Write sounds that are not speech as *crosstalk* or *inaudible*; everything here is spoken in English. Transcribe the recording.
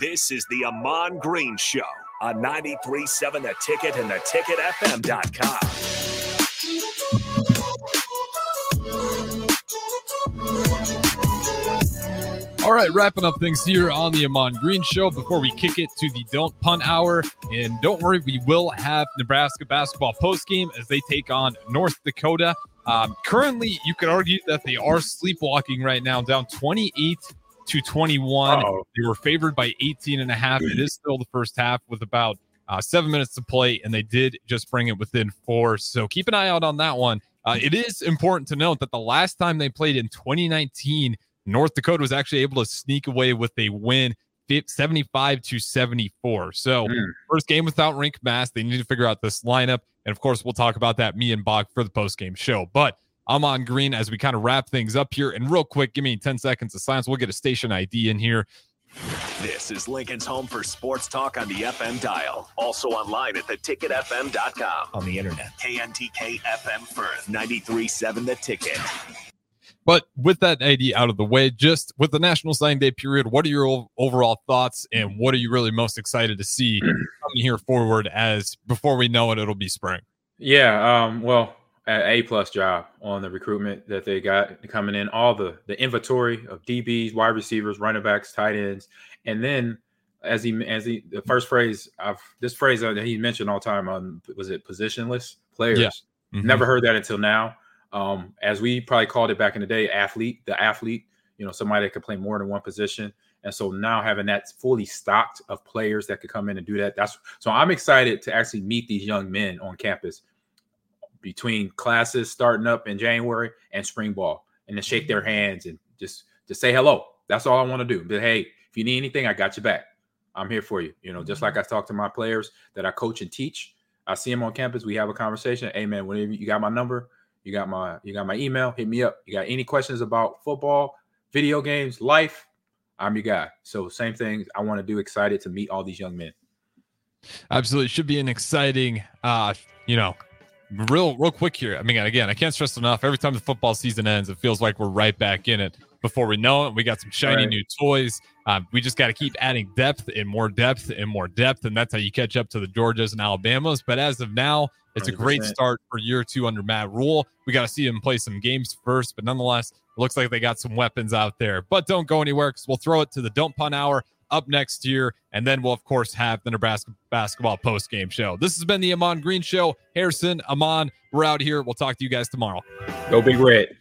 This is the Ahman Green Show on 93.7 The Ticket and theticketfm.com. All right, wrapping up things here on the Ahman Green Show before we kick it to the Don't Punt Hour. And don't worry, we will have Nebraska basketball post game as they take on North Dakota. Um, currently, you could argue that they are sleepwalking right now, down 28 to 21. Uh-oh. They were favored by 18 and a half. It is still the first half with about uh, seven minutes to play, and they did just bring it within four. So keep an eye out on that one. Uh, it is important to note that the last time they played in 2019, North Dakota was actually able to sneak away with a win 75 to 74. So, mm. first game without Rienk Mast. They need to figure out this lineup. And of course, we'll talk about that, me and Bach, for the post game show. But Ahman Green as we kind of wrap things up here. And real quick, give me 10 seconds of silence. We'll get a station ID in here. This is Lincoln's home for sports talk on the FM dial. Also online at theticketfm.com. On the internet. KNTK FM Firth, 93.7 The Ticket. But with that ID out of the way, just with the National Signing Day period, what are your overall thoughts and what are you really most excited to see *clears throat* coming here forward as before we know it, it'll be spring? Yeah. Um, well, a plus job on the recruitment that they got coming in. All the the inventory of DBs, wide receivers, running backs, tight ends, and then as he as he the first phrase I've this phrase that he mentioned all the time on was it positionless players. Yeah. Mm-hmm. Never heard that until now. Um, as we probably called it back in the day, athlete, the athlete, you know, somebody that could play more than one position. And so now having that fully stocked of players that could come in and do that, that's so I'm excited to actually meet these young men on campus between classes starting up in January and spring ball and to shake their hands and just to say hello. That's all I want to do. But hey, if you need anything, I got you back. I'm here for you. You know, just like I talk to my players that I coach and teach. I see them on campus. We have a conversation. Hey man, whenever you got my number, you got my you got my email. Hit me up. You got any questions about football, video games, life? I'm your guy. So same thing. I want to do. Excited to meet all these young men. Absolutely, should be an exciting, uh, you know, real real quick here. I mean, again, I can't stress enough. Every time the football season ends, it feels like we're right back in it. Before we know it, we got some shiny right. new toys. Uh, we just got to keep adding depth and more depth and more depth, and that's how you catch up to the Georgias and Alabamas. But as of now, it's 100%. a great start for year two under Matt Rhule. We got to see him play some games first, but nonetheless, it looks like they got some weapons out there. But don't go anywhere because we'll throw it to the Don't Punt Hour up next year. And then we'll, of course, have the Nebraska basketball post game show. This has been the Ahman Green Show. Harrison, Ahman, we're out here. We'll talk to you guys tomorrow. Go Big Red.